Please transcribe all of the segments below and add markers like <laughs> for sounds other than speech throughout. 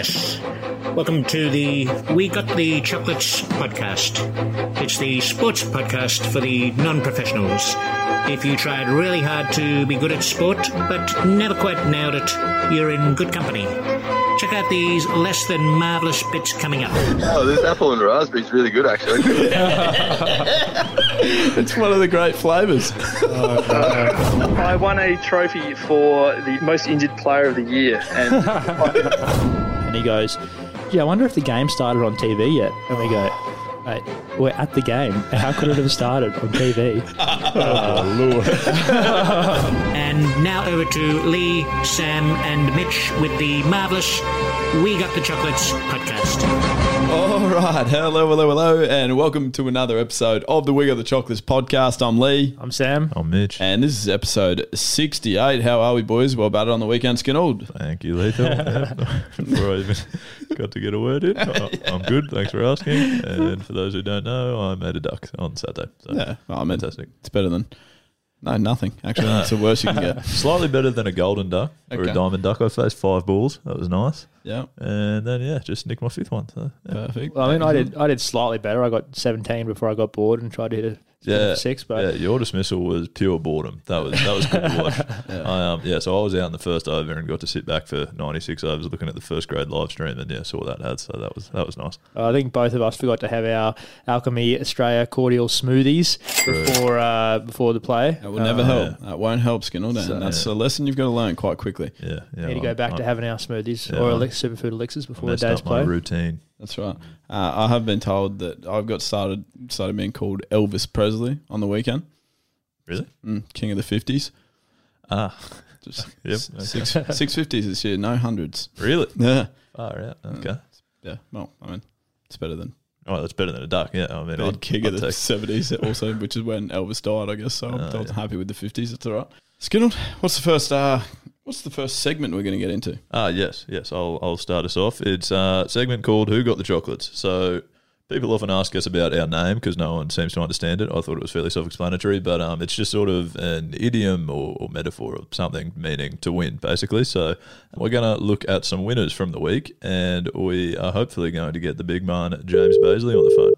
Yes. Welcome to the We Got the Chocolates podcast. It's the sports podcast for the non professionals. If you tried really hard to be good at sport, but never quite nailed it, you're in good company. Check out these less than marvellous bits coming up. Oh, this apple and raspberry is really good, actually. <laughs> It's one of the great flavours. I won a trophy for the most injured player of the year, and <laughs> And he goes, Yeah, I wonder if the game started on TV yet. And we go, Mate, we're at the game. How could it have started on TV? <laughs> Oh, <laughs> and now over to Lee, Sam, and Mitch with the marvellous We Got the Chocolates podcast. All right. Hello, hello, hello, and welcome to another episode of the We Got the Chocolates podcast. I'm Lee, I'm Sam. I'm Mitch. and this is episode 68. How are we, boys? Well batted on the weekend, Skinold. Thank you, Lethal. <laughs> Yeah. Before I even got to get a word in, <laughs> I- I'm good. Thanks for asking. And for those who don't know, I made a duck on Saturday. So Yeah, well, I mean, fantastic. it's better than no nothing. Actually, that's the worst you can get. <laughs> Slightly better than a golden duck or Okay. a diamond duck. I faced five balls. That was nice. Yeah, And then yeah, just nicked my fifth one. So, yeah. perfect. Well, I mean, I did I did slightly better. I got 17 before I got bored and tried to hit a Yeah, six, but yeah, your dismissal was pure boredom. That was that was good to watch. <laughs> I, um, yeah, so I was out in the first over and got to sit back for ninety six overs, looking at the first grade live stream, and yeah, saw that ad. So that was that was nice. I think both of us forgot to have our Alchemy Australia cordial smoothies before uh, before the play. That will never Uh, help. That won't help, Skinold. And that's a lesson you've got to learn quite quickly. Yeah, yeah. Need to go I'm- back to I'm- having our smoothies Yeah, or elix- superfood elixirs before the messed day's up my play. routine. That's right. Uh, I have been told that I've got started started being called Elvis Presley on the weekend. Really? Mm, King of the fifties. Ah, <laughs> Just <laughs> Yep, six six fifties this year, no hundreds. really? <laughs> Yeah, Far out. Okay. yeah. Well, I mean, it's better than Oh, that's better than a duck. Yeah, I mean, I'd, King I'd of the seventies also, which is when Elvis died, I guess. So Oh, I'm yeah. happy with the fifties. It's all right. Skinnled, what's the first? Uh, what's the first segment we're going to get into? Ah, yes, yes. I'll I'll start us off. It's a segment called "Who Got the Chocolates." So people often ask us about our name because no one seems to understand it. I thought it was fairly self-explanatory, but um, it's just sort of an idiom or, or metaphor or something meaning to win, basically. So we're going to look at some winners from the week, and we are hopefully going to get the big man James Bazley on the phone.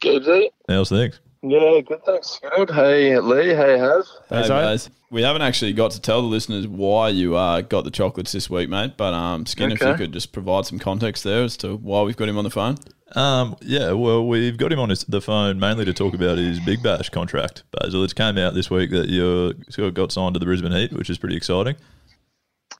Good, Lee. How's things? Yeah, good, thanks. Good. Hey, Lee. Hey, Have. Hey, Hey, guys. We haven't actually got to tell the listeners why you uh, got the chocolates this week, mate. But um, Skin, if you could just provide some context there as to why we've got him on the phone. Um, yeah, well, we've got him on his, the phone mainly to talk about his Big Bash contract. Basil, it's came out this week that you sort got signed to the Brisbane Heat, which is pretty exciting.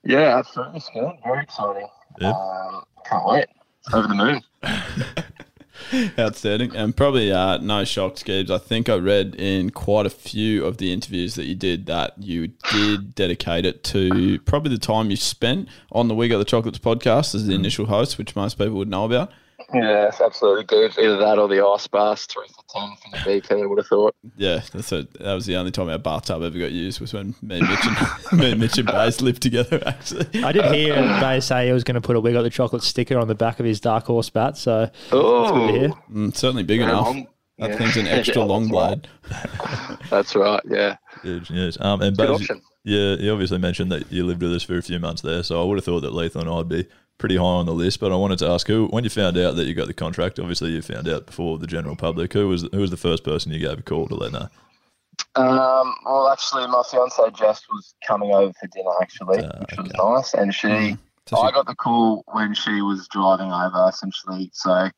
Yeah, absolutely. Good. Very exciting. Yeah. Um, can't wait. Over the moon. <laughs> <laughs> Outstanding. And probably uh, no shock, Skeebs. I think I read in quite a few of the interviews that you did that you did dedicate it to probably the time you spent on the We Got the Chocolates podcast as the initial host, which most people would know about. Yes, absolutely good. Either that or the ice bath, three for ten from the BP. I would have thought. Yeah, that's a, that was the only time our bathtub ever got used was when me and Mitch and, <laughs> me and, Mitch and Bass lived together, actually. I did hear Bay say he was going to put a "We Got the Chocolate" sticker on the back of his Dark Horse bat. So good to Oh, hear. Mm, certainly big enough. long- That yeah. thing's an <laughs> extra Yeah, long that's right. blade. That's right. Yeah. Huge news. Um, and Good Baz, option. yeah, you obviously mentioned that you lived with us for a few months there, so I would have thought that Lethal and I'd be pretty high on the list. But I wanted to ask who, when you found out that you got the contract, obviously you found out before the general public. Who was who was the first person you gave a call to let know? Um, well, actually, my fiance Jess was coming over for dinner actually, Ah, which was nice, and she. She- I got the call when she was driving over, essentially. So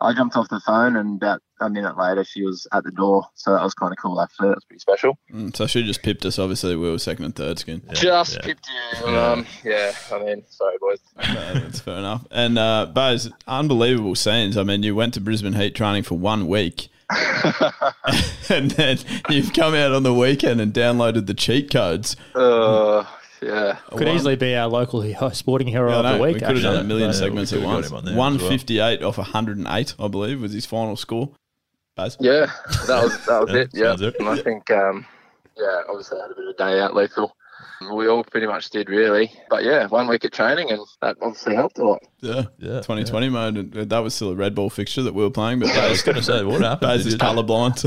I jumped off the phone, and about a minute later, she was at the door. So that was kind of cool, actually. That was pretty special. Mm, so she just pipped us. Obviously, we were second and third skin. Just yeah. pipped you. Um, yeah, I mean, sorry, boys. <laughs> Uh, that's fair enough. And uh, Baz, unbelievable scenes. I mean, you went to Brisbane Heat training for one week, <laughs> <laughs> and then you've come out on the weekend and downloaded the cheat codes. Uh, yeah. Could easily be our local he- sporting hero Yeah, of the week. we could have done a million Yeah, segments at could've once. on there as well. 158 off 108, I believe, was his final score. Baz? Yeah, that was that was Yeah, it. Yeah, it. and I think um, yeah, obviously I had a bit of a day out lethal. We all pretty much did really, but yeah, one week of training and that obviously helped a lot. Yeah. Yeah, 2020 mode, uh, that was still a red ball fixture that we were playing, but I was going to say, what happened? Baz is you- colourblind.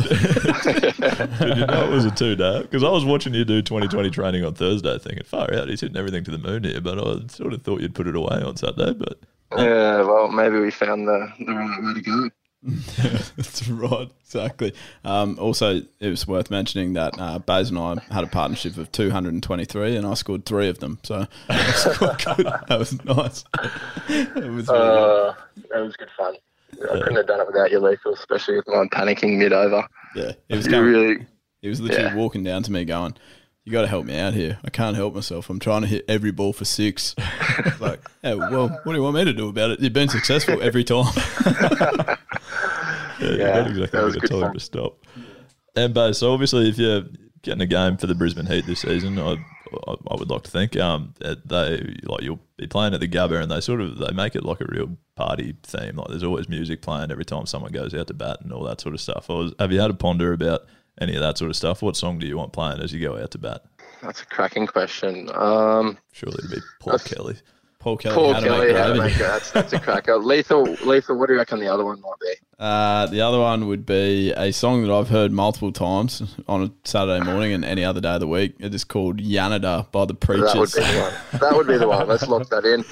Did you know <laughs> it was a two day? Because I was watching you do 2020 training on Thursday, thinking, far out, he's hitting everything to the moon here. But I sort of thought you'd put it away on Saturday. But Yeah, well, maybe we found the, the right way to go. <laughs> That's right, exactly. Um, also, it was worth mentioning that uh, Baz and I had a partnership of 223, and I scored three of them. So <laughs> that was quite good. That was nice. It was really good. Uh, that was good fun. I couldn't have done it without you, lethal, especially with mine panicking mid over. Yeah, it was going. really, He was literally Yeah. walking down to me, going, "You got to help me out here. I can't help myself. I'm trying to hit every ball for six. Like, yeah, well, what do you want me to do about it? You've been successful every time. <laughs> yeah, Yeah, got exactly that was what to good tell him to stop. And Baz, so obviously, if you're getting a game for the Brisbane Heat this season, I, I, I would like to think um, that they like you'll be playing at the Gabba, and they sort of they make it like a real party theme. Like there's always music playing every time someone goes out to bat and all that sort of stuff. Was, have you had a ponder about any of that sort of stuff? What song do you want playing as you go out to bat? that's a cracking question. Um, Surely it'd be Paul Kelly. Paul Kelly, Paul Kelly, make gravy. make. That's, that's a cracker. <laughs> Lethal, lethal. What do you reckon the other one might be? Uh, the other one would be a song that I've heard multiple times on a Saturday morning and any other day of the week. It is called Yanada by the Preatures. That would be the one. That would be the one. Let's lock that in.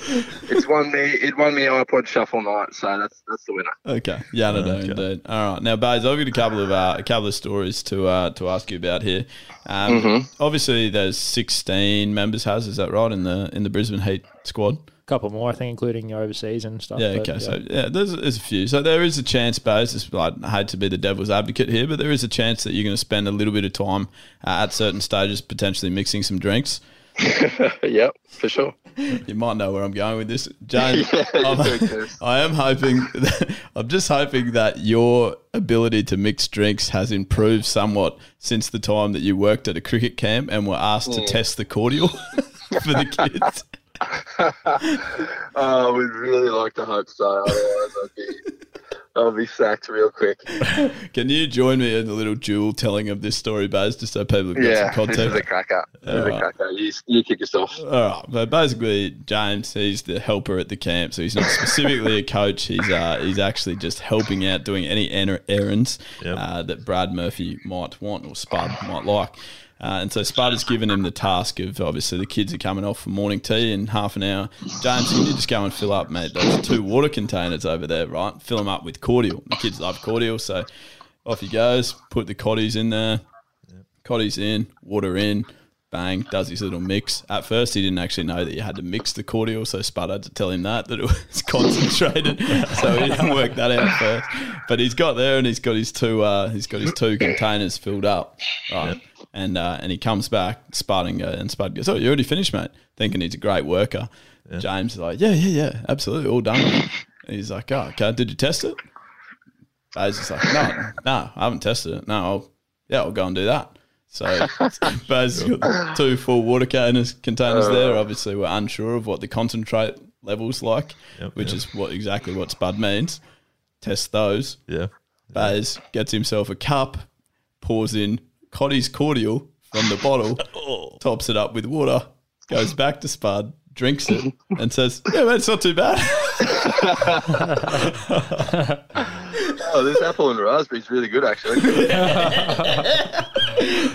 It's won me. It won me iPod Shuffle night, so that's that's the winner. Okay, Yanada Okay. indeed. All right, now, Bays, I've got a couple of uh, a couple of stories to uh, to ask you about here. Um, Mm-hmm. Obviously, there's 16 members. Has is that right in the in the Brisbane Heat squad? Couple more, I think, including your overseas and stuff. Yeah, but, okay. So yeah, there's, there's a few. So there is a chance, Baz. This, I hate to be the devil's advocate here, but there is a chance that you're going to spend a little bit of time uh, at certain stages potentially mixing some drinks. <laughs> yep, for sure. You might know where I'm going with this, James. <laughs> Yeah, I'm, you <laughs> do, I am hoping. I'm just hoping that your ability to mix drinks has improved somewhat since the time that you worked at a cricket camp and were asked to test the cordial for the kids. <laughs> Oh, we'd really like to hope so. Otherwise, I'd be, I'd be sacked real quick. <laughs> Can you join me in the little dual telling of this story, Baz, just so people have got Yeah, some this is a context? cracker. This is a cracker. You, you kick yourself. All right, but basically, James, he's the helper at the camp, so he's not specifically a coach. He's uh, he's actually just helping out, doing any er- errands Yep. uh, that Brad Murphy might want or Spud might like. Uh, and so Spud has given him the task of obviously the kids are coming off for morning tea in half an hour. James, can you just go and fill up, mate? Those two water containers over there, right? Fill them up with cordial. The kids love cordial, so off he goes. Put the cotties in there. Cotties in, water in, bang, does his little mix. At first, he didn't actually know that you had to mix the cordial, so Spud had to tell him that, that it was <laughs> concentrated. so he didn't work that out first. But he's got there and he's got his two uh, he's got his two containers filled up. Right. And uh, and he comes back, Spud and, go, and Spud goes, Oh, you already finished, mate. Thinking he's a great worker. James is like, Yeah, yeah, yeah, absolutely, all done. And he's like, Oh, okay, did you test it? Baz is like, No, no, I haven't tested it. No, I'll, yeah, I'll go and do that. So Baz got two full water containers, containers uh, there. Obviously, we're unsure of what the concentrate levels like, Yep, which yep. is what exactly what Spud means. Test those. Yeah. Baz gets himself a cup, pours in Cottee's cordial from the bottle, <laughs> oh. tops it up with water, goes back to Spud, drinks it, and says, "Yeah, man, it's not too bad." <laughs> Oh, this apple and raspberry is really good, actually. <laughs>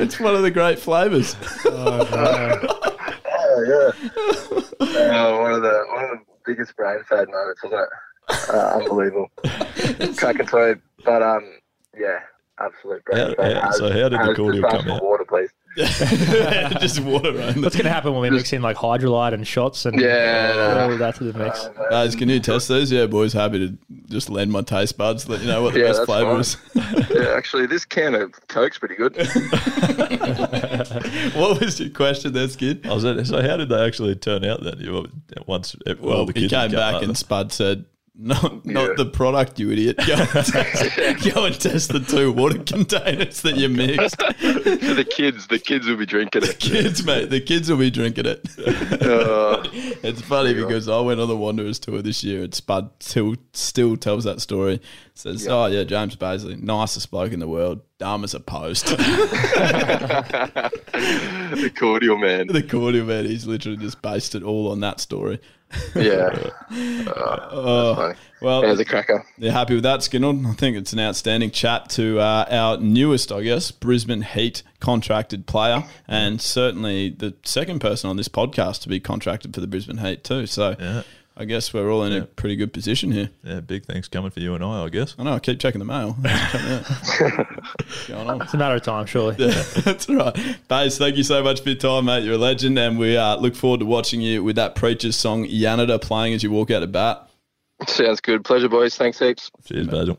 it's one of the great flavors. Oh yeah. Oh, one of the one of the biggest brain fad moments, wasn't it? Uh, unbelievable. <laughs> Cracking through. But um, yeah, absolute How- bread. how- so how did the cordial come out? Water, please. <laughs> just water only. What's going to happen when we mix in like Hydralyte and shots and Yeah, all no. of that to the mix? Guys, can you test those? Yeah, boys, happy to just lend my taste buds, let you know what the Yeah, best that's flavour is. yeah, actually, this can of Coke's pretty good. <laughs> what was your question there, Skid? I was at, so how did they actually turn out then? You once all Well, the he kids came back over. and Spud said, "Not, not Yeah. the product, you idiot. Go and, test, <laughs> <laughs> go and test the two water containers that you mixed. For <laughs> the kids, the kids will be drinking it. The kids, mate, the kids will be drinking it. Uh, It's funny because I went on the Wanderers tour this year, and Spud still still tells that story. Says, "Oh yeah, James Bazley, nicest bloke in the world, dumb as a post." the cordial man. the cordial man, he's literally just based it all on that story. Yeah. <laughs> Oh, Funny. well, There's a cracker. They're happy with that, Skinner. I think it's an outstanding chat to uh, our newest, I guess, Brisbane Heat contracted player, and certainly the second person on this podcast to be contracted for the Brisbane Heat too. So Yeah. I guess we're all in a pretty good position here. Yeah, big things coming for you and I, I guess. I know. I keep checking the mail. <laughs> What's going on? It's a matter of time, surely. Yeah, <laughs> that's right. Baze, thank you so much for your time, mate. You're a legend, and we uh, look forward to watching you with that Preatures' song Yanada playing as you walk out of bat. Sounds good. Pleasure, boys. Thanks heaps. Cheers, Basil.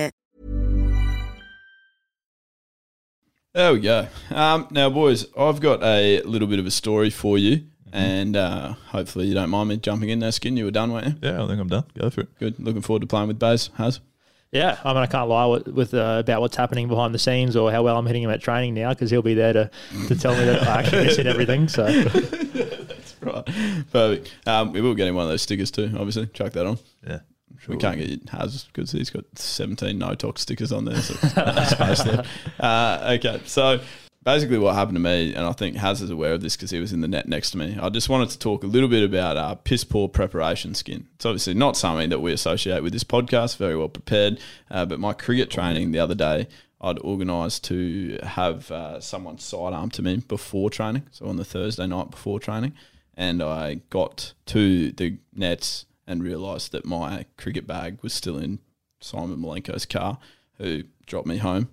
There we go. Um, now, boys, I've got a little bit of a story for you, and uh, hopefully you don't mind me jumping in there. Skin, you were done, weren't you? Yeah, I think I'm done. Go for it. Good. Looking forward to playing with Baz. Has Yeah, I mean, I can't lie with, with uh, about what's happening behind the scenes or how well I'm hitting him at training now because he'll be there to, to tell me that I actually missed everything. So <laughs> that's right. Perfect. Um, we will get him one of those stickers too. Obviously, chuck that on. Yeah. We can't get Has because he's got 17 no talk stickers on there. So no space there. Uh, okay, so basically what happened to me, and I think Haz is aware of this because he was in the net next to me. I just wanted to talk a little bit about uh, piss poor preparation skin. It's obviously not something that we associate with this podcast. Very well prepared, uh, but my cricket training the other day. I'd organised to have uh, someone sidearm to me before training, so on the Thursday night before training, and I got to the nets and realised that my cricket bag was still in Simon Malenko's car, who dropped me home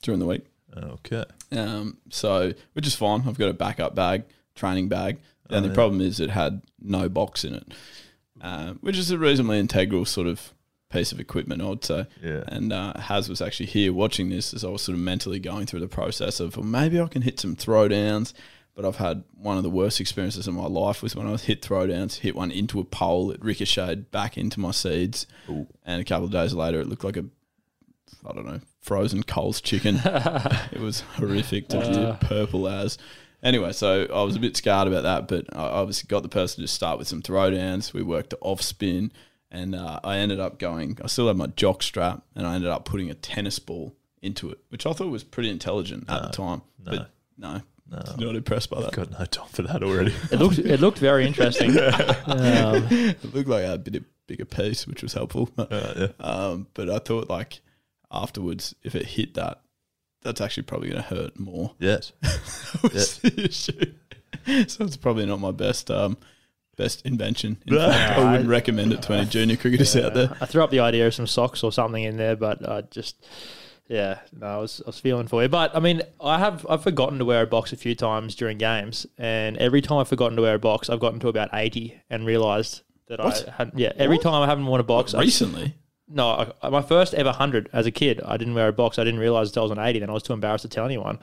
during the week. Okay. Um, so which is fine. I've got a backup bag, training bag. And the Oh, only yeah. problem is it had no box in it, uh, which is a reasonably integral sort of piece of equipment, I'd say. Yeah. And uh, Haz was actually here watching this as I was sort of mentally going through the process of well, maybe I can hit some throwdowns. But I've had one of the worst experiences of my life was when I was hit throwdowns, hit one into a pole, it ricocheted back into my seeds, and a couple of days later it looked like a I don't know, frozen Coles chicken. <laughs> it was horrific to view, purple as. Anyway, so I was a bit scarred about that, but I obviously got the person to start with some throwdowns. We worked to off spin, and uh, I ended up going. I still had my jock strap, and I ended up putting a tennis ball into it, which I thought was pretty intelligent at the time. But no, not impressed by that. Got no time for that already. it looked it looked very interesting. <laughs> Um, it looked like a bit of bigger piece, which was helpful. Uh, yeah. um, but I thought like afterwards, if it hit that, that's actually probably going to hurt more. Yes. <laughs> That was the issue. So it's probably not my best um, best invention. In No. fact, I wouldn't recommend it to any junior cricketers out there. I threw up the idea of some socks or something in there, but I just Yeah, no, I was, I was feeling for you, but I mean, I have I've forgotten to wear a box a few times during games, and every time I've forgotten to wear a box, I've gotten to about eighty and realised that What? I had yeah. Every time I haven't worn a box, I- Recently, no, I, my first ever hundred as a kid, I didn't wear a box. I didn't realise until I was on eighty. Then I was too embarrassed to tell anyone.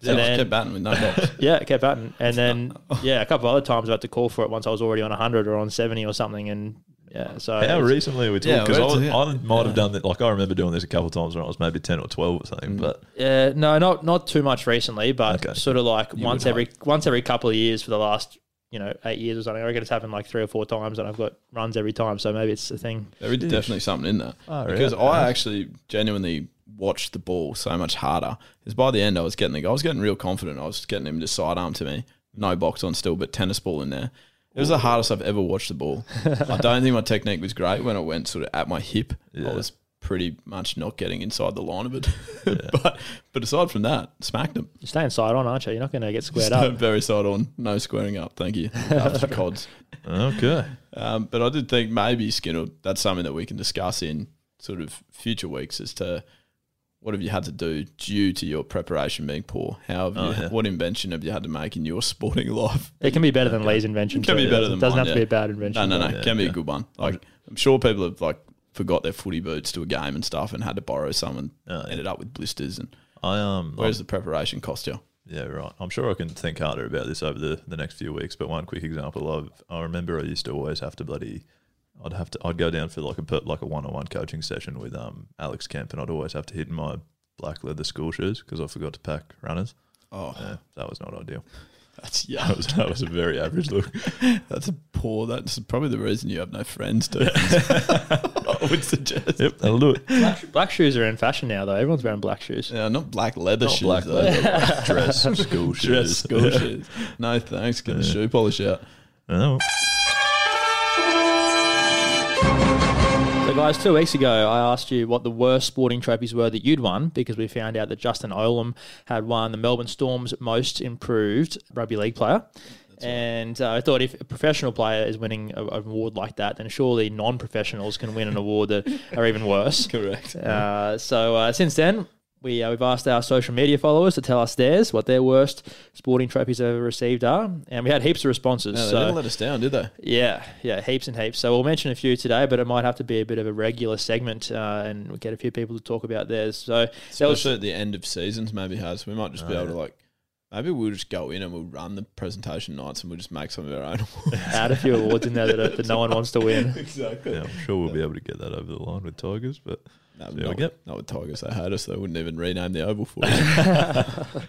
yeah, And I then- kept batting with no <laughs> box. yeah, it kept batting, and then <laughs> yeah, a couple other times I had to call for it once I was already on hundred or on seventy or something, and yeah, so How recently are we Yeah, talking? Because we're- I, I yeah. might have done that. Like I remember doing this a couple of times when I was maybe ten or twelve or something. Mm. But Yeah, no, not not too much recently, but Okay. sort of like You once would every once every couple of years for the last you know eight years or something. I reckon it's happened like three or four times, and I've got runs every time. So maybe it's a thing. There is definitely something in there. Oh, really? because I actually genuinely watched the ball so much harder. Because by the end, I was getting the I was getting real confident. I was getting him to sidearm to me. No box on still, but tennis ball in there. It was the hardest I've ever watched the ball. <laughs> I don't think my technique was great when it went sort of at my hip. Yeah. I was pretty much not getting inside the line of it. <laughs> <laughs> but but aside from that, smacked him. You're staying side on, aren't you? You're not going to get squared up. Very side on, no squaring up. Thank you. After cods. okay, Um, but I did think maybe Skinner. That's something that we can discuss in sort of future weeks as to what have you had to do due to your preparation being poor. How have you, Oh, yeah. what invention have you had to make in your <laughs> sporting life? It can be better than Lee's invention. It can too. be better It than doesn't mine, have to yeah. be a bad invention. No, no, no. Yeah, can be yeah. a good one. Like I'm sure people have like forgot their footy boots to a game and stuff and had to borrow some and Oh, yeah. ended up with blisters. And I um, where's the preparation cost you? Yeah, right. I'm sure I can think harder about this over the, the next few weeks. But one quick example of I remember I used to always have to bloody I'd have to I'd go down for like a per- like a one on one coaching session with um Alex Kemp, and I'd always have to hit in my black leather school shoes because I forgot to pack runners. Oh, Yeah, that was not ideal. that's <laughs> That yeah. was that was a very average look. <laughs> That's a poor. That's probably the reason you have no friends. Too. <laughs> I would suggest. Yep, that'll do it. Black, black shoes are in fashion now, though. Everyone's wearing black shoes. Yeah, not black leather Not shoes. black leather, like dress school shoes. Dress school shoes. No thanks. Get the shoe polish out. So, guys, two weeks ago, I asked you what the worst sporting trophies were that you'd won because we found out that Justin Olam had won the Melbourne Storm's most improved rugby league player. And uh, I thought if a professional player is winning a, an award like that, then surely non professionals can win an award that are even worse. <laughs> Correct. Uh, so uh, since then, we uh, we've asked our social media followers to tell us theirs, what their worst sporting trophies they've ever received are, and we had heaps of responses. No, they so didn't let us down, did they? yeah, yeah, heaps and heaps. So we'll mention a few today, but it might have to be a bit of a regular segment, uh, and we'll get a few people to talk about theirs. So that was Especially at the end of seasons, maybe has. We might just be able to like. Maybe we'll just go in and we'll run the presentation nights and we'll just make some of our own awards. add a few awards in there that, that no one wants to win. <laughs> exactly. yeah, I'm sure we'll be able to get that over the line with Tigers, but No, There we not, not with Tigers. They hate us. They wouldn't even rename the oval for <laughs> us. <laughs>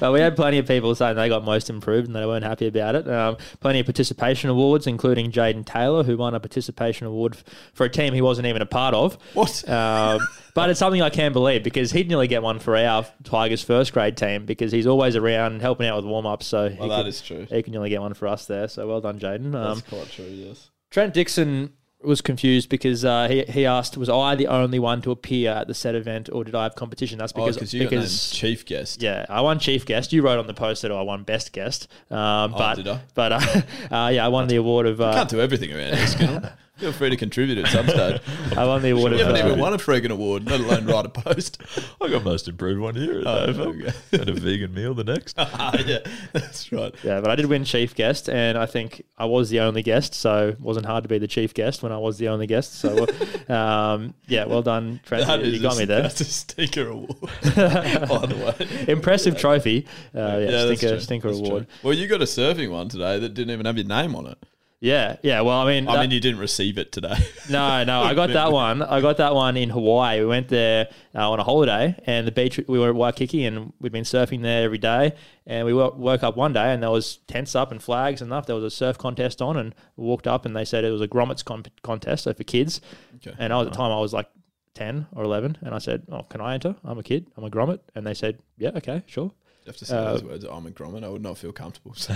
But we had plenty of people saying they got most improved and they weren't happy about it. Um, plenty of participation awards, including Jaden Taylor, who won a participation award f- for a team he wasn't even a part of. what? Um, <laughs> but it's something I can't believe because he'd nearly get one for our Tigers first grade team because he's always around helping out with warm ups. So he Well, that could- is true. He can nearly get one for us there. So well done, Jaden. Um, That's quite true, yes. Trent Dixon was confused because uh, he, he asked, was I the only one to appear at the set event or did I have competition? That's Oh, because, because you named chief guest. yeah, I won chief guest. You wrote on the post that I won best guest. Um, Oh, but did I? but uh, <laughs> uh, yeah, I won the award of. Uh, Can't do everything around here. <laughs> Feel free to contribute at some stage. I won the award You haven't uh, even won a freaking award, let alone write a post. <laughs> I got most improved one year at Oh, okay. <laughs> and a vegan meal the next. <laughs> ah, yeah, that's right. Yeah, but I did win chief guest, and I think I was the only guest, so it wasn't hard to be the chief guest when I was the only guest. So, um, yeah, well done, Trent. You, you got a, me there. That's a stinker award, by the way. Impressive trophy. Uh, yeah, that's stinker, stinker That's award. true. Well, you got a surfing one today that didn't even have your name on it. Yeah, yeah. Well, I mean, I that- mean, you didn't receive it today. <laughs> No, no, I got that <laughs> one. I got that one in Hawaii. We went there uh, on a holiday, and the beach. We were at Waikiki, and we'd been surfing there every day. And we wo- woke up one day, and there was tents up and flags and stuff. There was a surf contest on, and we walked up, and they said it was a grommets con- contest, so for kids. Okay. And I was, at the time, I was like ten or eleven, and I said, "Oh, can I enter? I'm a kid. I'm a grommet." And they said, "Yeah, okay, sure." Have to say Uh, those words. I'm a grommet. I would not feel comfortable. <laughs> So.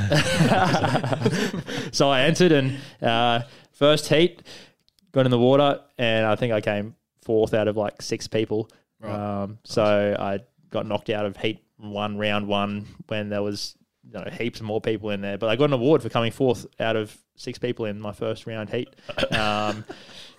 so I entered and uh, first heat got in the water and I think I came fourth out of like six people. Right. Um, so I got knocked out of heat one, round one, when there was you know, heaps more people in there. But I got an award for coming fourth out of six people in my first round heat. <laughs> Um,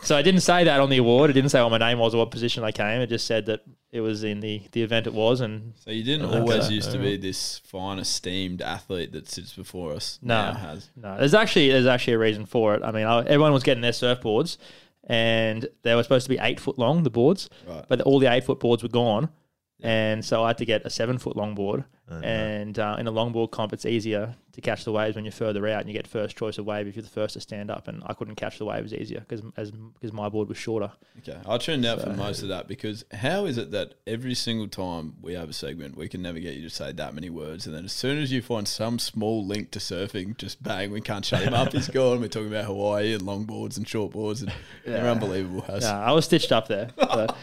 so I didn't say that on the award. It didn't say what my name was or what position I came. It just said that it was in the, the event it was. And So you didn't Okay. always used to uh, be this fine, esteemed athlete that sits before us. no, now has. no, there's actually there's actually a reason for it. I mean, I, everyone was getting their surfboards, and they were supposed to be eight foot long, the boards, Right. but all the eight foot boards were gone. And so I had to get a seven foot long board. And uh, in a longboard comp, it's easier to catch the waves when you're further out and you get first choice of wave if you're the first to stand up. And I couldn't catch the waves easier because as because my board was shorter. Okay, I tuned out for most of that because how is it that every single time we have a segment, we can never get you to say that many words, and then as soon as you find some small link to surfing, just bang, we can't shut him up. He's <laughs> gone. We're talking about Hawaii and longboards and shortboards, and they're unbelievable. Yeah, I was stitched up there. But,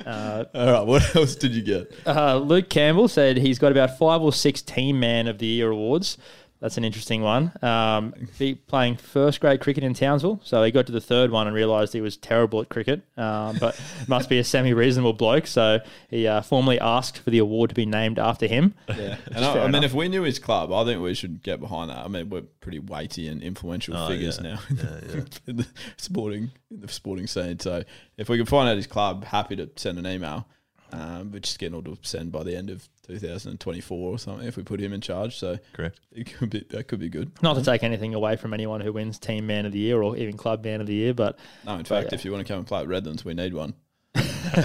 <laughs> All right, what else did you get? Uh, Luke Campbell said he's got about five or six Team Man of the Year awards. That's an interesting one. Um, be playing first grade cricket in Townsville, so he got to the third one and realised he was terrible at cricket, um, but <laughs> must be a semi-reasonable bloke. So he uh, formally asked for the award to be named after him. Yeah, and I, I mean, if we knew his club, I think we should get behind that. I mean, we're pretty weighty and influential Oh, figures yeah. now <laughs> in the sporting in the sporting scene. So if we can find out his club, happy to send an email. Um, we're just getting all to send by the end of 2024 or something if we put him in charge. So Correct. it could be that could be good. Not to take anything away from anyone who wins Team Man of the Year or even Club Man of the Year, but No, in fact, yeah. if you want to come and play at Redlands, we need one. <laughs>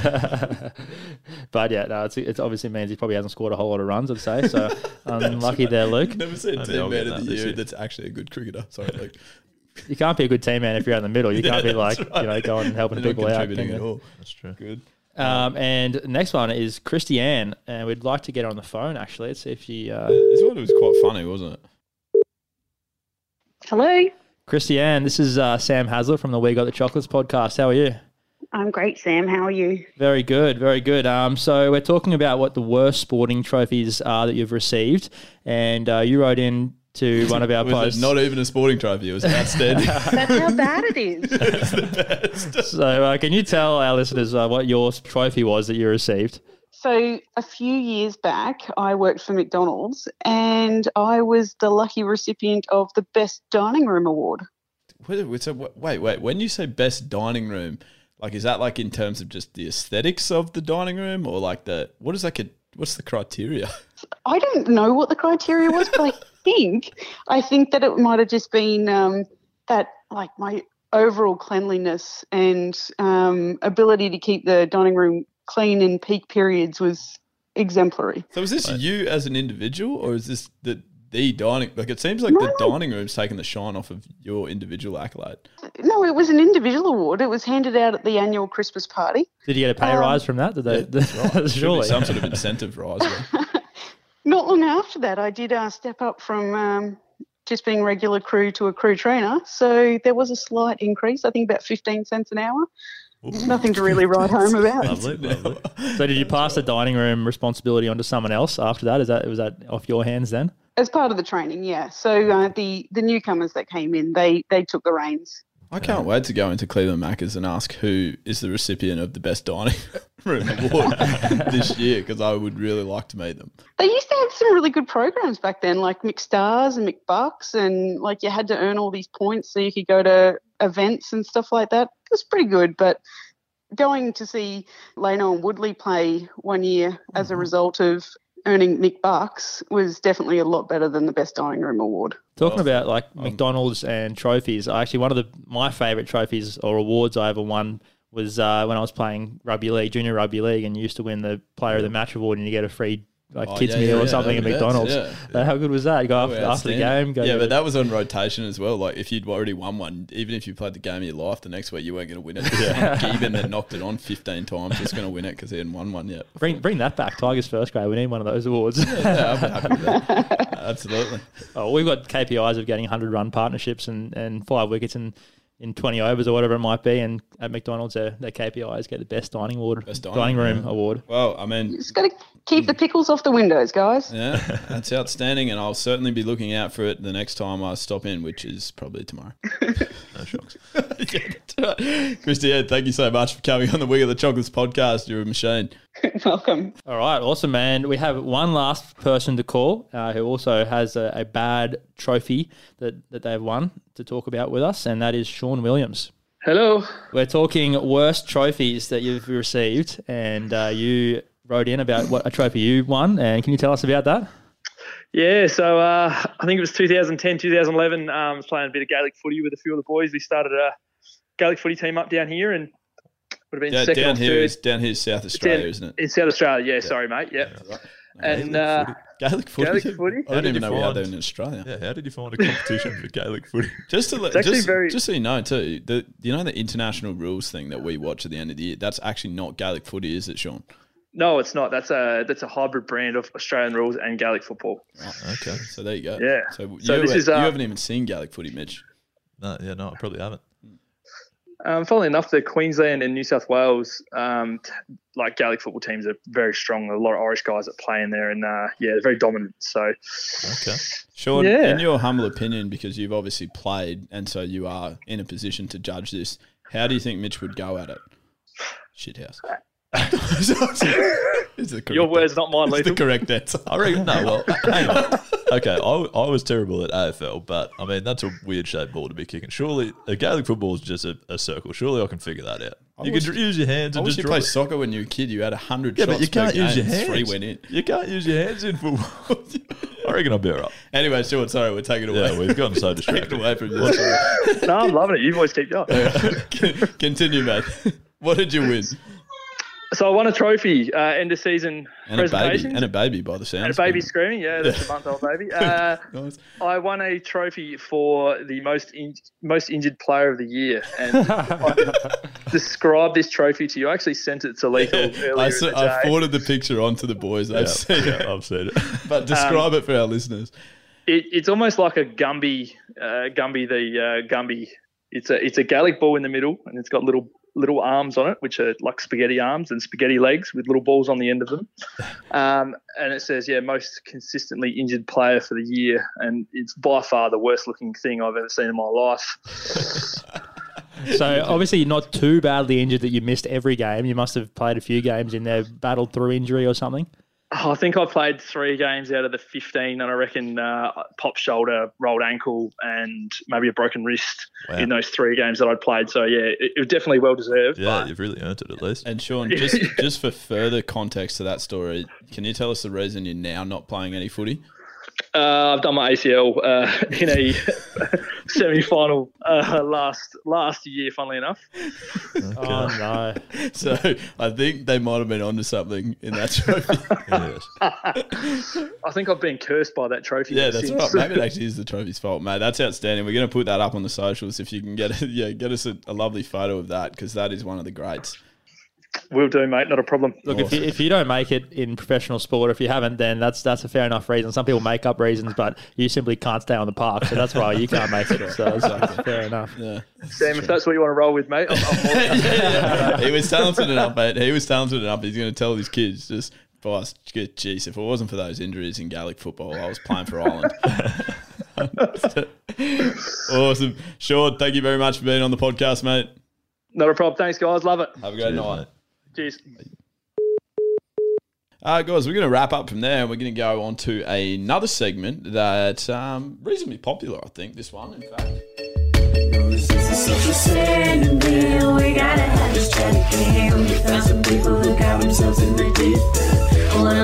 but yeah, no, it's, it's obviously means he probably hasn't scored a whole lot of runs. I'd say so. <laughs> Unlucky there, Luke. Never seen team man of the this year year. that's actually a good cricketer. <laughs> Sorry, Luke. You can't be a good team man if you're out in the middle. You can't be like right. you know going and helping They're people out. at all. That's true. Good. Um, and next one is Christiane, and we'd like to get her on the phone. Actually, let's see if she. Uh, This one was quite funny, wasn't it? Hello. Christiane, this is uh, Sam Hazlitt from the We Got the Chocolates podcast. How are you? I'm great, Sam. How are you? Very good, very good. Um, so we're talking about what the worst sporting trophies are that you've received, and uh, you wrote in to one of our Was it posts. not even a sporting trophy. It was outstanding. <laughs> That's how bad it is. <laughs> so uh, can you tell our listeners uh, what your trophy was that you received? So, a few years back, I worked for McDonald's and I was the lucky recipient of the Best Dining Room Award. Wait, wait, so wh- wait, wait. When you say best dining room, like is that like in terms of just the aesthetics of the dining room, or like the what is that? a what's the criteria? I don't know what the criteria was, but I think I think that it might have just been um, that like my overall cleanliness and um, ability to keep the dining room clean in peak periods was exemplary. So is this you as an individual, or is this the the dining? Like it seems like the dining room's taking the shine off of your individual accolade. No, it was an individual award. It was handed out at the annual Christmas party. Did you get a pay Um, rise from that? Did they? <laughs> Should be Surely. some sort of incentive rise. There. Not long after that, I did uh, step up from um, just being regular crew to a crew trainer. So there was a slight increase, I think about 15 cents an hour. Nothing to really write home <laughs> about. Lovely, lovely. So did you pass the dining room responsibility on to someone else after that? Is that was that off your hands then? As part of the training, yeah. So uh, the, the newcomers that came in, they, they took the reins. I can't wait to go into Cleveland Macca's and ask who is the recipient of the best dining <laughs> room award <laughs> this year because I would really like to meet them. They used to have some really good programs back then, like McStars and McBucks, and like you had to earn all these points so you could go to events and stuff like that. It was pretty good, but going to see Lano and Woodley play one year as a mm-hmm. result of earning McBucks was definitely a lot better than the Best Dining Room Award. Talking about like McDonald's and trophies, actually one of the my favourite trophies or awards I ever won was uh, when I was playing rugby league, junior rugby league, and you used to win the Player of the Match award, and you get a free like Oh, kids yeah, meal yeah, or yeah, something at McDonald's. Uh, how good was that? You go after, Oh, after the game, go yeah, but that was on rotation as well. Like if you'd already won one, even if you played the game of your life, the next week you weren't going to win it. <laughs> Yeah. <laughs> Gieben that knocked it on 15 times was going to win it because he hadn't won one yet. bring bring that back. Tigers first grade. We need one of those awards. Yeah, I'm happy with that. <laughs> Absolutely. Oh, we've got KPIs of getting 100 run partnerships and, and five wickets in, in 20 overs or whatever it might be. And at McDonald's, their, their KPIs get the best dining award, Best dining, dining, room yeah. award. Well, I mean, Just got to keep the hmm. pickles off the windows, guys. yeah, that's outstanding, and I'll certainly be looking out for it the next time I stop in, which is probably tomorrow. <laughs> No shocks. Christy, Ed, thank you so much for coming on the We Got the Chocolates podcast. You're a machine. <laughs> Welcome. All right, awesome, man. We have one last person to call uh, who also has a, a bad trophy that, that they've won to talk about with us, and that is Sean Williams. Hello. We're talking worst trophies that you've received, and uh, you wrote in about what a trophy you won. And can you tell us about that? Yeah, so uh, I think it was 2010, 2011. Um, I was playing a bit of Gaelic footy with a few of the boys. We started a Gaelic footy team up down here and would have been Yeah, second down or here third. is down here is South Australia, Down- isn't it? In South Australia, yeah, sorry, mate. Yeah. And uh, Gaelic footy. Gaelic footy. I don't even know we had that in Australia. Yeah, how did you find a competition for Gaelic footy? <laughs> Just to let, just, very- just so you know too, the you know the international rules thing that we watch at the end of the year. That's actually not Gaelic footy, is it, Sean? No, it's not. That's a that's a hybrid brand of Australian rules and Gaelic football. Okay, so there you go. Yeah. So, you, this is, you uh, haven't even seen Gaelic footy, Mitch. No, yeah, no, I probably haven't. Um, funnily enough, the Queensland and New South Wales, um, t- like Gaelic football teams, are very strong. A lot of Irish guys that play in there, and uh, yeah, they're very dominant. So Okay. Sean, Yeah. in your humble opinion, because you've obviously played and so you are in a position to judge this, how do you think Mitch would go at it? Shithouse. Is the your correct words, not mine, It's the correct answer. I reckon, no, well, <laughs> hang on. Okay, I, I was terrible at AFL, but I mean, that's a weird shaped ball to be kicking. Surely, a Gaelic football is just a, a circle. Surely I can figure that out. You wish- can use your hands I and wish just you drop played it. soccer when you were a kid. You had 100 Yeah, shots but you per can't use game your hands. Three went in. You can't use your hands in football. <laughs> I reckon I'll be all right. Anyway, Sean, sorry, we're taking it away. Yeah, we've gotten so <laughs> Taken distracted. away from this. no, I'm loving it. You boys keep going. Continue, mate. What did you win? So I won a trophy, uh, end of season And a baby. And a baby, by the sounds. And a baby screaming, yeah, that's a month old baby. <laughs> Uh, Nice. I won a trophy for the most in, most injured player of the year, and <laughs> I describe this trophy to you. I actually sent it to Lethal earlier I, saw, I forwarded the picture onto the boys. I've Yeah, seen it. yeah, I've seen it. <laughs> But describe Um, it for our listeners. It, it's almost like a Gumby, uh, Gumby the uh, Gumby. It's a it's a Gaelic ball in the middle, and it's got little little arms on it, which are like spaghetti arms and spaghetti legs with little balls on the end of them. <laughs> Um, and it says, yeah, most consistently injured player for the year, and it's by far the worst looking thing I've ever seen in my life. <laughs> So obviously you're not too badly injured that you missed every game. You must have played a few games in there, battled through injury or something. Oh, I think I played three games out of the 15, and I reckon uh, pop shoulder, rolled ankle, and maybe a broken wrist Wow. in those three games that I'd played. So yeah, it, it was definitely well deserved. Yeah, you've really earned it at least. And Sean, <laughs> just just for further context to that story, can you tell us the reason you're now not playing any footy? Uh, I've done my ACL uh, in a <laughs> semi-final uh, last last year. Funnily enough, Oh no! <laughs> So I think they might have been onto something in that trophy. <laughs> I think I've been cursed by that trophy. yeah, that's since. right. Maybe it <laughs> actually is the trophy's fault, mate. That's outstanding. We're going to put that up on the socials if you can get it. Yeah, get us a, a lovely photo of that because that is one of the greats. Will do, mate. Not a problem. Look, if you, if you don't make it in professional sport, if you haven't, then that's that's a fair enough reason. Some people make up reasons, but you simply can't stay on the park, so that's why you can't make it. So it's fair enough. Yeah. Sam, if that's what you want to roll with, mate, I'm, I'm more than <laughs> he was talented enough, mate. He was talented enough. He's going to tell his kids just, boss, jeez, if it wasn't for those injuries in Gaelic football, I was playing for Ireland. <laughs> awesome. Sean, thank you very much for being on the podcast, mate. Not a problem. Thanks, guys. Love it. Have a great Cheers, night. mate. Cheers. Uh, guys, we're going to wrap up from there. And we're going to go on to another segment that's um, reasonably popular, I think, this one, in fact. This is a social setting, deal. We gotta have this chat again. We found some people who got themselves in the deep end. Well,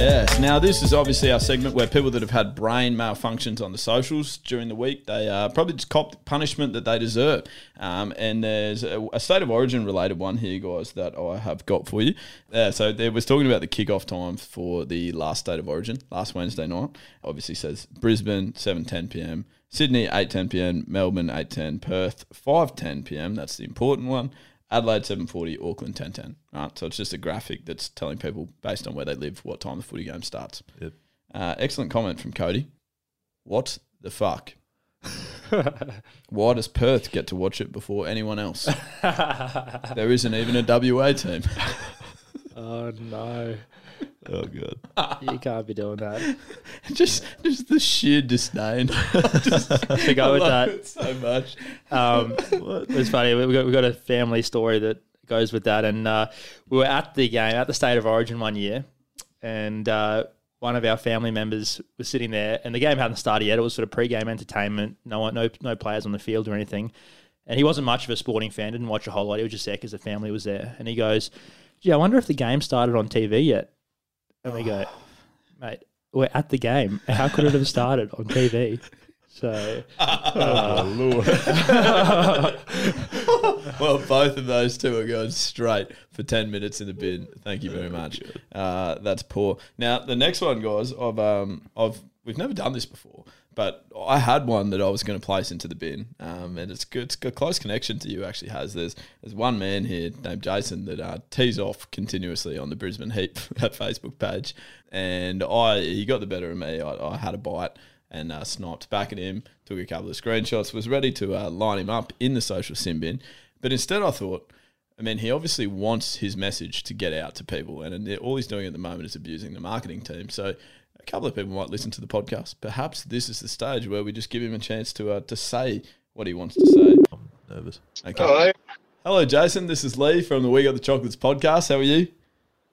Yes. Now, this is obviously our segment where people that have had brain malfunctions on the socials during the week, they uh, probably just copped punishment that they deserve. Um, and there's a, a state of origin related one here, guys, that I have got for you. Uh, so there was talking about the kickoff time for the last state of origin, last Wednesday night. Obviously says Brisbane, 7.10 p.m., Sydney, 8.10 p.m., Melbourne, 8.10, Perth, 5.10 p.m., that's the important one. Adelaide 7:40, Auckland 10:10. Right, so it's just a graphic that's telling people based on where they live what time the footy game starts. Yep. Uh, excellent comment from Cody. What the fuck? <laughs> Why does Perth get to watch it before anyone else? <laughs> there isn't even a WA team. Oh no! Oh god. You can't be doing that. <laughs> just, just the sheer disdain. <laughs> <laughs> To go I with love that. it so much. Um, it's funny. We got we got a family story that goes with that, and uh, we were at the game at the State of Origin one year, and uh, one of our family members was sitting there, and the game hadn't started yet. It was sort of pre-game entertainment. No one, no, no players on the field or anything. And he wasn't much of a sporting fan. Didn't watch a whole lot. He was just there because the family was there. And he goes, "Gee, I wonder if the game started on TV yet." And we go, "Mate, we're at the game. How could it have started on TV?" So, <laughs> Oh, Lord. <laughs> well, both of those two are going straight for 10 minutes in the bin. Thank you very much. Uh, that's poor. Now, the next one, guys, I've, um, I've, we've never done this before, but I had one that I was going to place into the bin. Um, and it's good. It's got a close connection to you, actually, has. There's, there's one man here named Jason that uh, tees off continuously on the Brisbane Heat <laughs> that Facebook page. And I, he got the better of me. I, I had a bite and uh, sniped back at him, took a couple of screenshots, was ready to uh, line him up in the social sin bin. But instead, I thought, I mean, he obviously wants his message to get out to people, and all he's doing at the moment is abusing the marketing team. So a couple of people might listen to the podcast. Perhaps this is the stage where we just give him a chance to uh, to say what he wants to say. I'm nervous. Okay. Hello. Hello, Jason. This is Lee from the We Got the Chocolates podcast. How are you?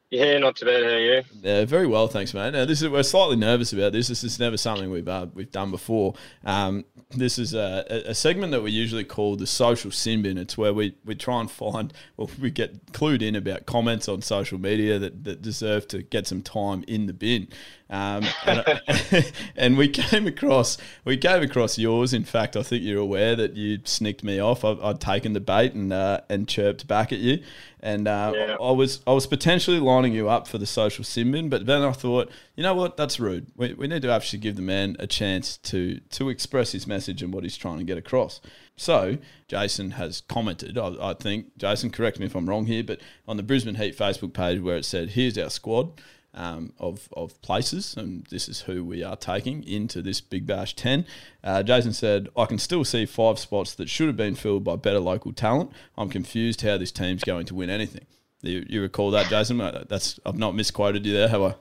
Yeah, not too bad. How are you? Yeah, very well, thanks, mate. Now, this is we're slightly nervous about this. This is never something we've uh, we've done before. Um, this is a, a- segment that we usually call the social sin bin. It's where we, we try and find, well, we get clued in about comments on social media that, that deserve to get some time in the bin. Um, and, <laughs> and we came across we came across yours. In fact, I think you're aware that you snicked me off. I, I'd taken the bait and uh, and chirped back at you, and uh, Yeah. I was I was potentially lining you up for the social sin bin, but then I thought, you know what, that's rude. We, we need to actually give the man a chance to to express his message and what he's trying to get across. So Jason has commented. I, I think Jason, correct me if I'm wrong here, but on the Brisbane Heat Facebook page where it said, "Here's our squad." Um, of, of places, and this is who we are taking into this Big Bash 10. Uh, Jason said, I can still see five spots that should have been filled by better local talent. I'm confused how this team's going to win anything. You, you recall that, Jason? Uh, That's I've not misquoted you there, have I?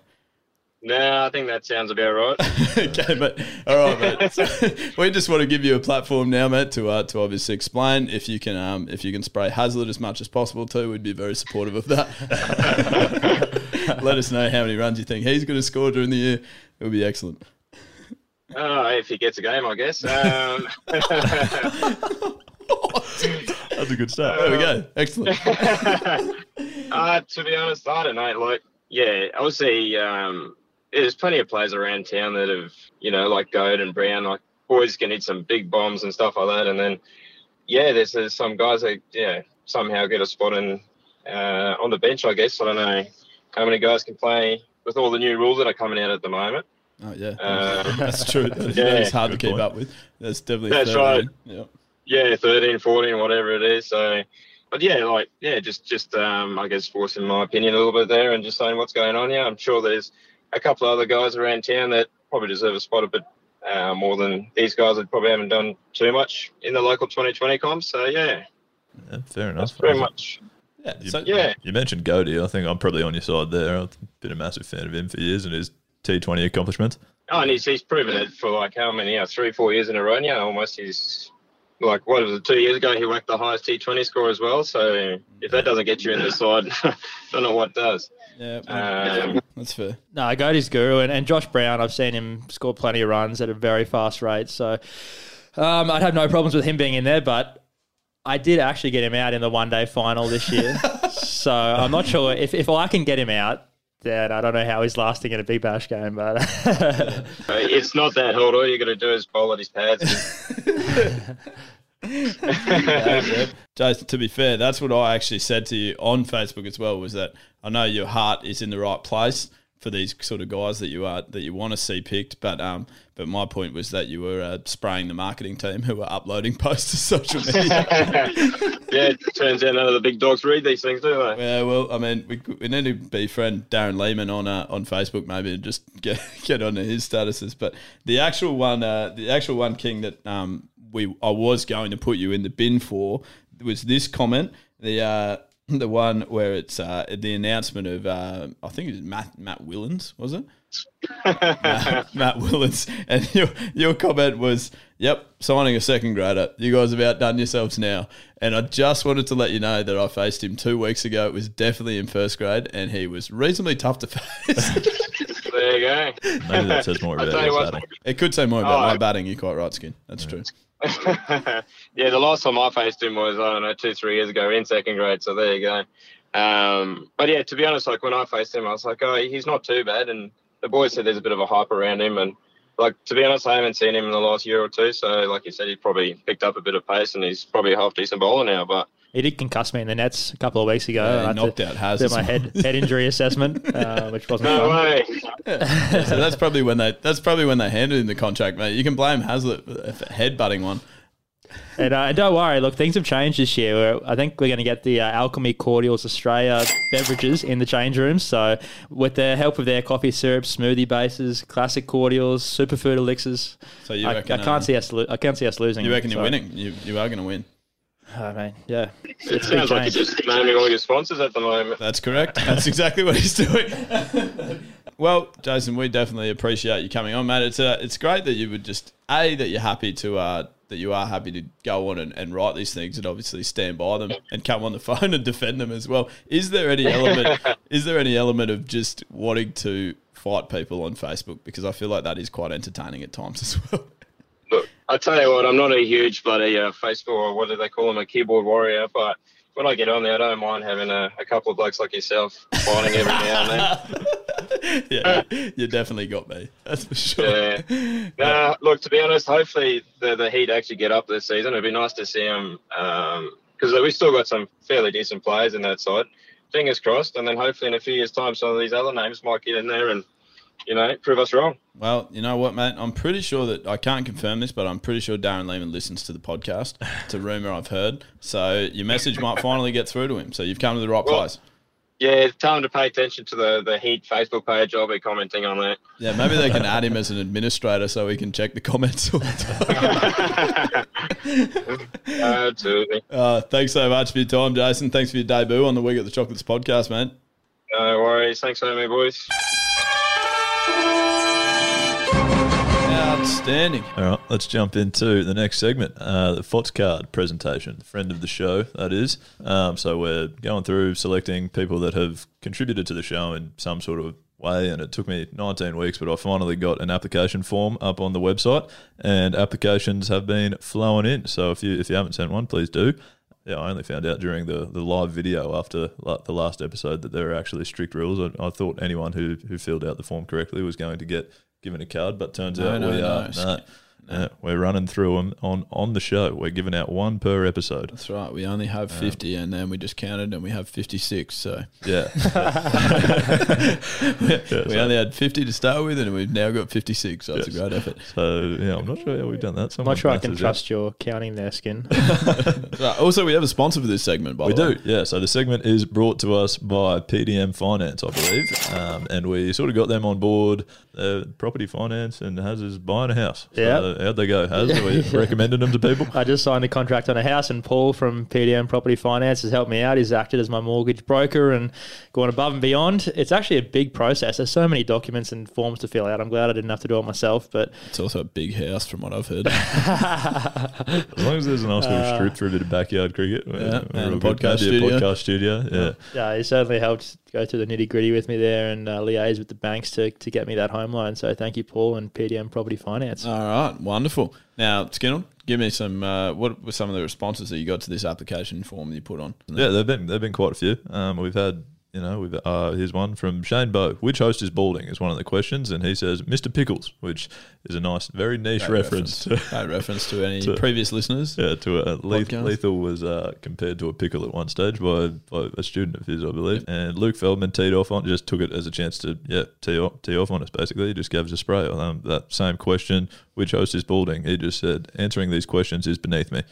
No, I think that sounds about right. <laughs> okay, but all right, mate. So, <laughs> <laughs> we just want to give you a platform now, mate, to uh, to obviously explain. If you can, um, if you can spray Hazlitt as much as possible too, we'd be very supportive of that. <laughs> Let us know how many runs you think he's going to score during the year. It would be excellent. Oh, if he gets a game, I guess. Um, <laughs> That's a good start. There we go. Excellent. <laughs> uh, to be honest, I don't know. Like, yeah, obviously, um, there's plenty of players around town that have, you know, like Goad and Brown, like boys can hit some big bombs and stuff like that. And then, yeah, there's, there's some guys that, yeah, somehow get a spot in uh, on the bench. I guess I don't know how many guys can play with all the new rules that are coming out at the moment. Oh yeah, Uh, <laughs> that's true. <laughs> That yeah. is hard to keep point. up with. That's definitely That's 13. right. Yeah. yeah 13 14 whatever it is so but yeah like yeah just just um i guess forcing my opinion a little bit there and just saying what's going on here i'm sure there's a couple of other guys around town that probably deserve a spot a bit uh, more than these guys that probably haven't done too much in the local 2020 comps so yeah Yeah, fair enough. that's very much Yeah. You, So, yeah you mentioned Goody. I think I'm probably on your side there. I've been a massive fan of him for years and his T20 accomplishments. oh and he's, he's proven it for like how many uh, three four years in a row now almost he's like what was it two years ago he whacked the highest T20 score as well so if that doesn't get you in the side I <laughs> don't know what does yeah, um, that's fair. No, Goaty's guru and, and Josh Brown. I've seen him score plenty of runs at a very fast rate, so um, I'd have no problems with him being in there. But I did actually get him out in the one day final this year, <laughs> so I'm not sure if if I can get him out. Then I don't know how he's lasting in a big bash game, but <laughs> It's not that hard. All you got to do is bowl at his pads. <laughs> Jason, to be fair, that's what I actually said to you on Facebook as well. Was that I know your heart is in the right place for these sort of guys that you are that you want to see picked, but um, but my point was that you were uh, spraying the marketing team who were uploading <laughs> posts to social media. <laughs> yeah, it turns out none of the big dogs read these things, do they? Yeah, well, I mean, we, we need to befriend Darren Lehmann on uh, on Facebook maybe and just <laughs> get get onto his statuses. But the actual one, uh, the actual one, King, that um, we I was going to put you in the bin for was this comment. The uh, <laughs> the one where it's uh, the announcement of uh, I think it was Matt Matt Willans, was it? <laughs> Matt, Matt Willans, and <laughs> your your comment was, "Yep, signing a second grader. You guys have outdone yourselves now." And I just wanted to let you know that I faced him two weeks ago. It was definitely in first grade, and he was reasonably tough to face. there you go. Maybe that says more about tell you your batting. It could say more about Oh, my batting. You're quite right, Skin. That's true. <laughs> yeah, the last time I faced him was I don't know two three years ago in second grade. So there you go. Um, but yeah, to be honest, like when I faced him, I was like, oh, he's not too bad. And the boys said there's a bit of a hype around him. And like to be honest, I haven't seen him in the last year or two. So like you said, he probably picked up a bit of pace and he's probably a half decent bowler now. But He did concuss me in the nets a couple of weeks ago. Yeah, he I knocked to out Haz do my head head injury assessment, <laughs> uh, which wasn't no fun. way. so that's probably when they that's probably when they handed him the contract, mate. You can blame Hazlitt for headbutting one. And, uh, and don't worry, look, things have changed this year. We're, I think we're going to get the uh, Alchemy Cordials Australia beverages in the change rooms. So, with the help of their coffee syrups, smoothie bases, classic cordials, superfood elixirs, So you I, reckon, I can't um, see us. Lo- I can't see us losing. You reckon you're So- winning? You you are going to win. <sighs> I mean, yeah, it's, It it's a big sounds like change. you're just naming all your sponsors at the moment. That's correct. That's exactly what he's doing. <laughs> well, Jason, we definitely appreciate you coming on, mate. It's uh, it's great that you would just a that you're happy to uh, that you are happy to go on and, and write these things and obviously stand by them and come on the <laughs> phone and defend them as well. Is there any element? <laughs> is there any element of just wanting to fight people on Facebook because I feel like that is quite entertaining at times as well. I tell you what, I'm not a huge bloody uh, Facebook or what do they call them, a keyboard warrior, but when I get on there, I don't mind having a, a couple of blokes like yourself fighting every now and then. <laughs> yeah, you definitely got me. That's for sure. Yeah. Nah, look, to be honest, hopefully the, the Heat actually get up this season. It'd be nice to see them because we've still got some fairly decent players in that side. Fingers crossed, and then hopefully in a few years' time, some of these other names might get in there and you know prove us wrong. Well, you know what, mate? I'm pretty sure that I can't confirm this, but I'm pretty sure Darren Lehmann listens to the podcast. It's a rumor I've heard. So your message might finally get through to him. So you've come to the right Well- place. Yeah, tell them to pay attention to the the Heat Facebook page. I'll be commenting on that. Yeah, maybe they can add him as an administrator so he can check the comments all the time. <laughs> Absolutely. <laughs> Uh, thanks so much for your time, Jason. Thanks for your debut on the We Got the Chocolates podcast, man. No worries. Thanks for having me, boys. Outstanding. All right, let's jump into the next segment, uh, the FOTS card presentation, friend of the show, that is. Um, so we're going through selecting people that have contributed to the show in some sort of way, and it took me 19 weeks, but I finally got an application form up on the website, and applications have been flowing in. So if you if you haven't sent one, please do. Yeah, I only found out during the, the live video after la- the last episode that there are actually strict rules. I, I thought anyone who, who filled out the form correctly was going to get given a card, but turns No, out no, we no. are. nah, nah, we're running through them on, on the show. We're giving out one per episode. That's right. We only have 50, and then we just counted and we have 56. So Yeah. <laughs> <laughs> we, we only had 50 to start with, and we've now got 56. So it's a great effort. So yeah, I'm not sure how we've done that. I'm not sure I can is trust your counting there, Skin. <laughs> Right, also, we have a sponsor for this segment, by We the way. do, yeah. So the segment is brought to us by PDM Finance, I believe, um, and we sort of got them on board. Uh, property finance and Haz is buying a house. So Yeah. How'd they go? Are we <laughs> recommending them to people? I just signed a contract on a house, and Paul from PDM Property Finance has helped me out. He's acted as my mortgage broker and gone above and beyond. It's actually a big process. There's so many documents and forms to fill out. I'm glad I didn't have to do it myself. But It's also a big house, from what I've heard. <laughs> As long as there's a nice little Uh, strip for a bit of backyard cricket, Yeah, and a podcast studio. podcast studio. Yeah. yeah, he certainly helped go through the nitty gritty with me there and uh, liaise with the banks to, to get me that home loan. So thank you, Paul, and PDM Property Finance. All right, wonderful. Now, Skinner, give me some. Uh, what were some of the responses that you got to this application form that you put on? Yeah, there've been there've been quite a few. Um, we've had you know we've uh, here's one from Shane Bow. Which host is balding is one of the questions, and he says Mr. Pickles, which is a nice, very niche Great reference. reference. <laughs> Great reference to any <laughs> to- previous listeners. Yeah, to a leth- lethal was uh, compared to a pickle at one stage by, by a student of his, I believe. And Luke Feldman teed off on, just took it as a chance to yeah tee off, tee off on us. Basically, he just gave us a spray. Um, that same question, which host is balding? He just said answering these questions is beneath me.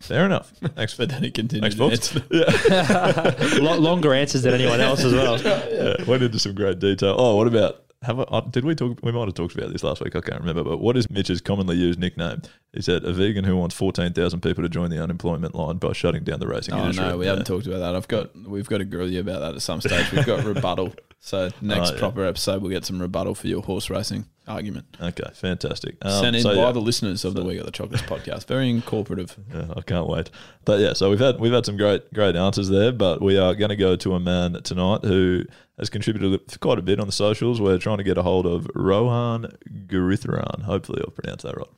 Fair enough. Thanks for But then he continued Thanks, to <laughs> Yeah. <laughs> Longer answers than anyone else as well. yeah, went into some great detail. Oh, what about? Have I, uh, did we talk? We might have talked about this last week. I can't remember. But what is Mitch's commonly used nickname? He said a vegan who wants fourteen thousand people to join the unemployment line by shutting down the racing Oh industry. no, we Yeah. haven't talked about that. I've got we've got to grill you about that at some stage. We've got <laughs> rebuttal. So next Oh, yeah. proper episode, we'll get some rebuttal for your horse racing argument. Okay, fantastic. Um, Sent in so, by yeah. the listeners of the We Got the Chocolates podcast. Very incorporative. <laughs> Yeah, I can't wait. But yeah, so we've had we've had some great great answers there, but we are going to go to a man tonight who has contributed quite a bit on the socials. We're trying to get a hold of Rohan Guritharan. Hopefully, I'll pronounce that right.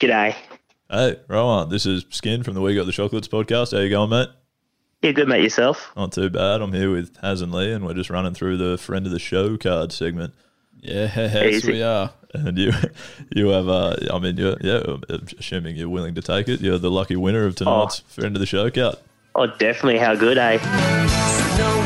G'day. Hey, Rohan, this is Skin from the We Got the Chocolates podcast. How you going, mate? Yeah, good mate yourself. Not too bad. I'm here with Haz and Lee, and we're just running through the friend of the show card segment. Yeah, yes, we are. And you, <laughs> you have, uh, I mean, you're, yeah, assuming you're willing to take it, you're the lucky winner of tonight's friend of the show card. Oh, definitely. How good, eh? No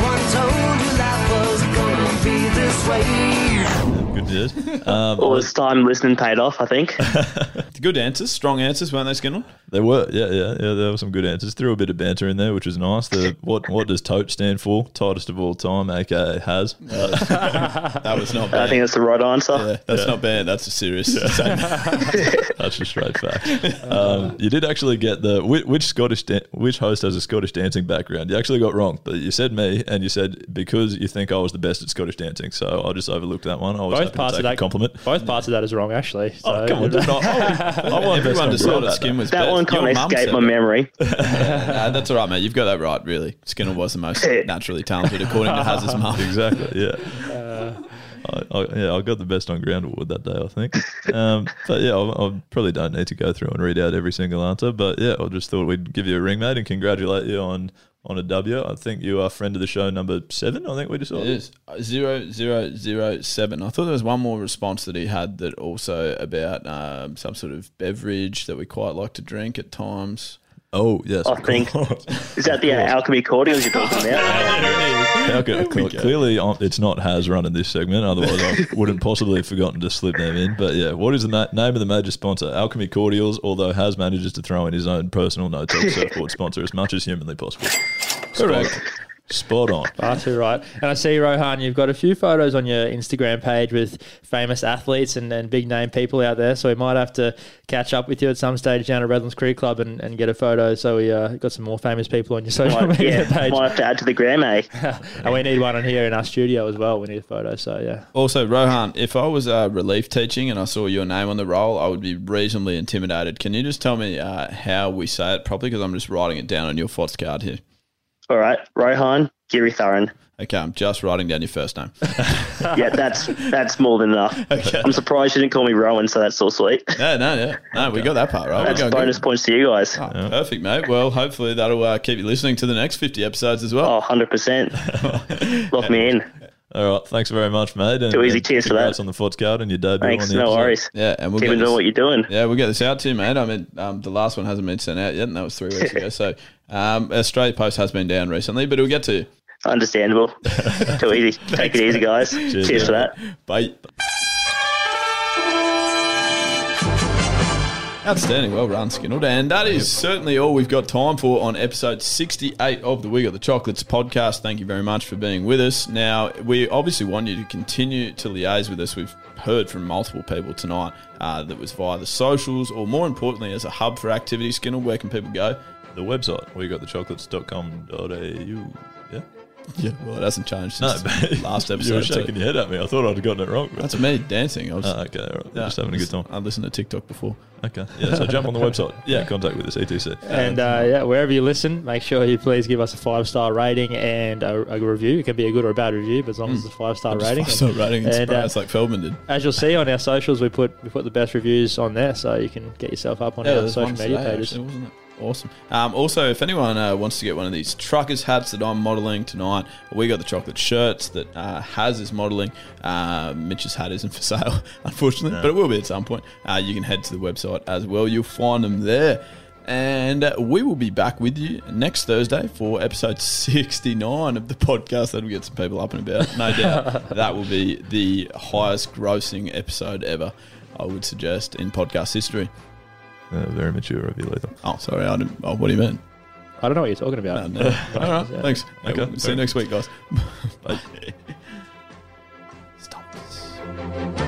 one told you life was gonna be this way. Good news. <laughs> Um, All this time listening paid off, I think. <laughs> Good answers, strong answers, weren't they, Skinnell? There were, yeah, yeah, yeah. There were some good answers. Threw a bit of banter in there, which was nice. The <laughs> what what does Tote stand for? Tightest of all time, aka Haz. That was not bad. I think that's the right answer. Yeah, that's not bad. That's a serious. That's a straight fact. Um, you did actually get the which, which Scottish dan- which host has a Scottish dancing background. You actually got wrong, but you said me, and you said because you think I was the best at Scottish dancing. So I just overlooked that one. I was Both happy parts of that compliment. Both parts of that is wrong, actually. Oh, so, Oh, come on, dude. I, I, I want best Everyone on decided ground Skin was That best. one kind Your of escaped my memory. <laughs> Nah, that's all right, mate. You've got that right, really. Skinner was the most <laughs> naturally talented, according to <laughs> Haz's mum. Exactly. Yeah. Uh, I, I, yeah, I got the best on ground award that day, I think. Um, <laughs> but yeah, I, I probably don't need to go through and read out every single answer. But yeah, I just thought we'd give you a ring, mate, and congratulate you on on a W. I think you are friend of the show number seven. I think we just saw It is zero zero zero seven. I thought there was one more response that he had that also about um, some sort of beverage that we quite like to drink at times. Oh yes, I think. Is that the uh, alchemy cordials you're talking about? <laughs> How could- clearly, um, it's not Haz running this segment. Otherwise, I <laughs> wouldn't possibly have forgotten to slip them in. But yeah, what is the ma- name of the major sponsor? Alchemy Cordials. Although Haz manages to throw in his own personal no talk surfboard sponsor as much as humanly possible. Correct. Spot on. Far too right. And I see, Rohan, you've got a few photos on your Instagram page with famous athletes and, and big name people out there. So we might have to catch up with you at some stage down at Redlands Creek Club and, and get a photo. So we uh, got some more famous people on your social Might, media yeah, page. might have to add to the gram, eh? <laughs> and we need one on here in our studio as well. We need a photo. So yeah. Also, Rohan, if I was uh, relief teaching and I saw your name on the roll, I would be reasonably intimidated. Can you just tell me uh, how we say it properly? Because I'm just writing it down on your FOTS card here. All right. Rohan Giritharan. Okay, I'm just writing down your first name. <laughs> Yeah, that's that's more than enough. Okay. I'm surprised you didn't call me Rowan, so that's all sweet. No, no, no. No, we got that part right. That's bonus good. points to you guys. Oh, Perfect, mate. Well, hopefully that'll uh, keep you listening to the next 50 episodes as well. Oh, 100%. <laughs> Lock me in. All right, thanks very much, mate. And, Too easy. and Cheers for that. congrats on the Fots card and your debut Thanks. on the No episode. worries. Yeah, and we'll Keep doing what you're doing. Yeah, we'll get this out to you, mate. I mean, um, the last one hasn't been sent out yet, and that was three weeks <laughs> ago. So, um, Australia Post has been down recently, but it'll get to you. Understandable. <laughs> Too easy. Take it easy, guys. Cheers, for that. Bye. Outstanding, well run, Skinnled. And that is certainly all we've got time for on episode 68 of the We Got the Chocolates podcast. Thank you very much for being with us. Now, we obviously want you to continue to liaise with us. We've heard from multiple people tonight uh, that was via the socials, or more importantly, as a hub for activity. Skinnled, where can people go? The website, we got the chocolates.com.au. Yeah. Yeah, well, it hasn't changed No, since but last episode. <laughs> you were shaking your head at me. I thought I'd gotten it wrong. but- That's me dancing. I was, Oh, okay, all right. You're just having a good time. I listened to TikTok before. Okay. Yeah, so jump on the <laughs> website. Yeah. Contact with us, ETC. And uh, yeah, wherever you listen, make sure you please give us a five star rating and a, a review. It can be a good or a bad review, but as long as it's a five star rating. Five star rating and, And, uh, like Feldman did. As you'll see on our socials, we put we put the best reviews on there, so you can get yourself up on our social media today, pages. actually, wasn't it? Awesome. Um, also, if anyone uh, wants to get one of these truckers hats that I'm modelling tonight, we got the chocolate shirts that uh, Haz is modelling. Uh, Mitch's hat isn't for <laughs> sale, unfortunately, No. but it will be at some point. Uh, you can head to the website as well. You'll find them there. And uh, we will be back with you next Thursday for episode <laughs> 69 of the podcast. That'll get some people up and about. No <laughs> doubt that will be the highest grossing episode ever, I would suggest, in podcast history. Uh, very mature of you, Lethal. Oh, sorry. I didn't. Oh, what do you mean? I don't know what you're talking about. No, no. <laughs> All right. Yeah. Thanks. Okay. Okay. See you next week, guys. <laughs> Bye. Mom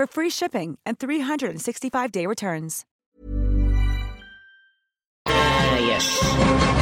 for free shipping and 365-day returns. Uh, yes.